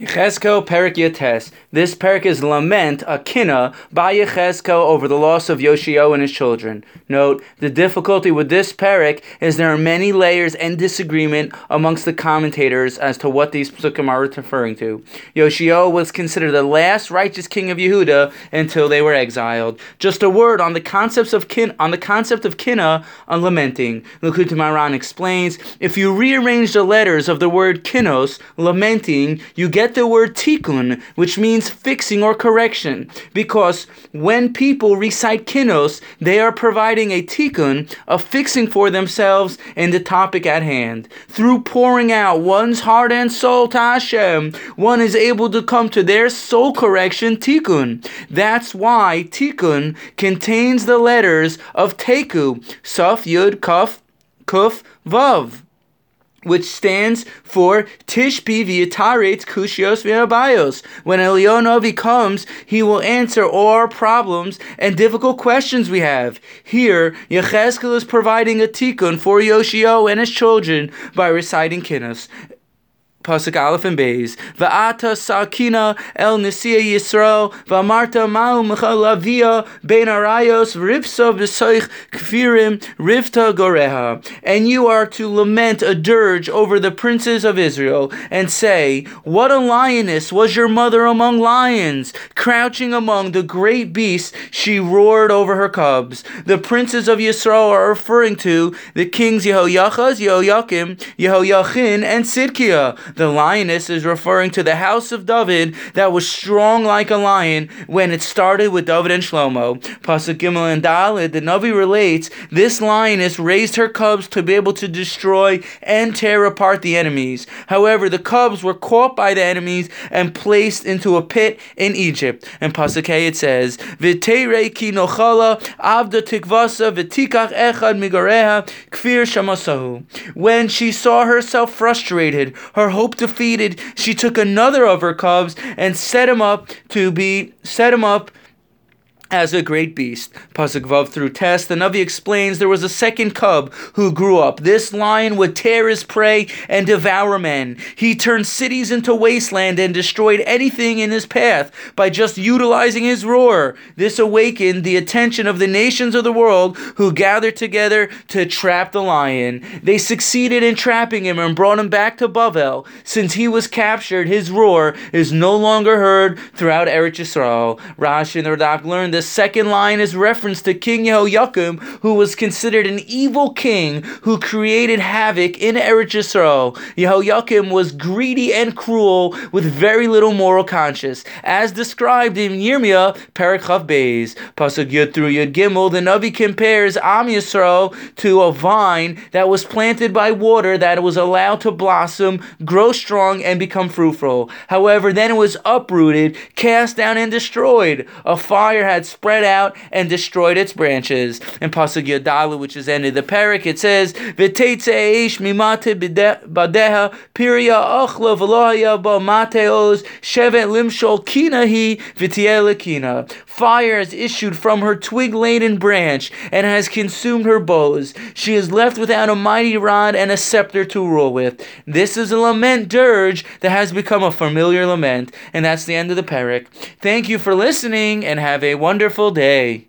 Yechezkel Perek Yates. This Perek is lament, a kina, by Yechezkel over the loss of Yoshio and his children. Note, the difficulty with this Perek is there are many layers and disagreement amongst the commentators as to what these psukim are referring to. Yoshio was considered the last righteous king of Yehuda until they were exiled. Just a word on the concepts of kin, on the concept of kina on lamenting. Likutei Moharan explains, if you rearrange the letters of the word kinos, lamenting, you get get the word tikkun, which means fixing or correction, because when people recite kinos, they are providing a tikkun, a fixing for themselves in the topic at hand. Through pouring out one's heart and soul to Hashem, one is able to come to their soul correction tikkun. That's why tikkun contains the letters of teku, saf, yud, kaf, kuf, vav which stands for Tishbi V'Yitaret Kushios V'Abayos. When Elionovi comes, he will answer all our problems and difficult questions we have. Here, Yechezkel is providing a tikkun for Yoshio and his children by reciting Kinnos. Pasuk Aleph and Beis. Va'ata sakina el nisia Yisrael va'marta ma'u mechalavia ben arayos rivsa v'soich kfirim rivta goreha. And you are to lament a dirge over the princes of Israel and say, What a lioness was your mother among lions! Crouching among the great beasts, she roared over her cubs. The princes of Yisrael are referring to the kings Yehoiachaz, Yehoiakim, Yehoiachin, and Sidkiah the lioness is referring to the house of David that was strong like a lion when it started with David and Shlomo. Pasuk Gimel and Dalet, the Navi relates, this lioness raised her cubs to be able to destroy and tear apart the enemies. However, the cubs were caught by the enemies and placed into a pit in Egypt. And Pasuk it says, V'teirei ki nochala avda tikvasa v'tikach echad migareha kfir shamasahu. When she saw herself frustrated, her hope hope defeated, she took another of her cubs and set him up to be set him up as a great beast. Pasuk Vav through Tes, the Navi explains there was a second cub who grew up. This lion would tear his prey and devour men. He turned cities into wasteland and destroyed anything in his path by just utilizing his roar. This awakened the attention of the nations of the world who gathered together to trap the lion. They succeeded in trapping him and brought him back to Bavel. Since he was captured, his roar is no longer heard throughout Eretz Yisrael. Rashi and the Radak learned the second line is reference to King Yehoiakim, who was considered an evil king who created havoc in Eretz Yisrael. Yehoiakim was greedy and cruel with very little moral conscience, as described in Yirmiyah, Parachav Beis. Pasuk Yud through Yud Gimel, the Navi compares Am Yisrael to a vine that was planted by water that was allowed to blossom, grow strong, and become fruitful. However, then it was uprooted, cast down, and destroyed. A fire had spread out and destroyed its branches. In Pasuk Yodalu, which is ended the perek, it says, "V'teitze eish mimate piria ba mateos shevet limshol kinahi v'tiele kina." Fire has issued from her twig-laden branch and has consumed her bows. She is left without a mighty rod and a scepter to rule with. This is a lament dirge that has become a familiar lament, and that's the end of the perek. Thank you for listening, and have a wonderful day.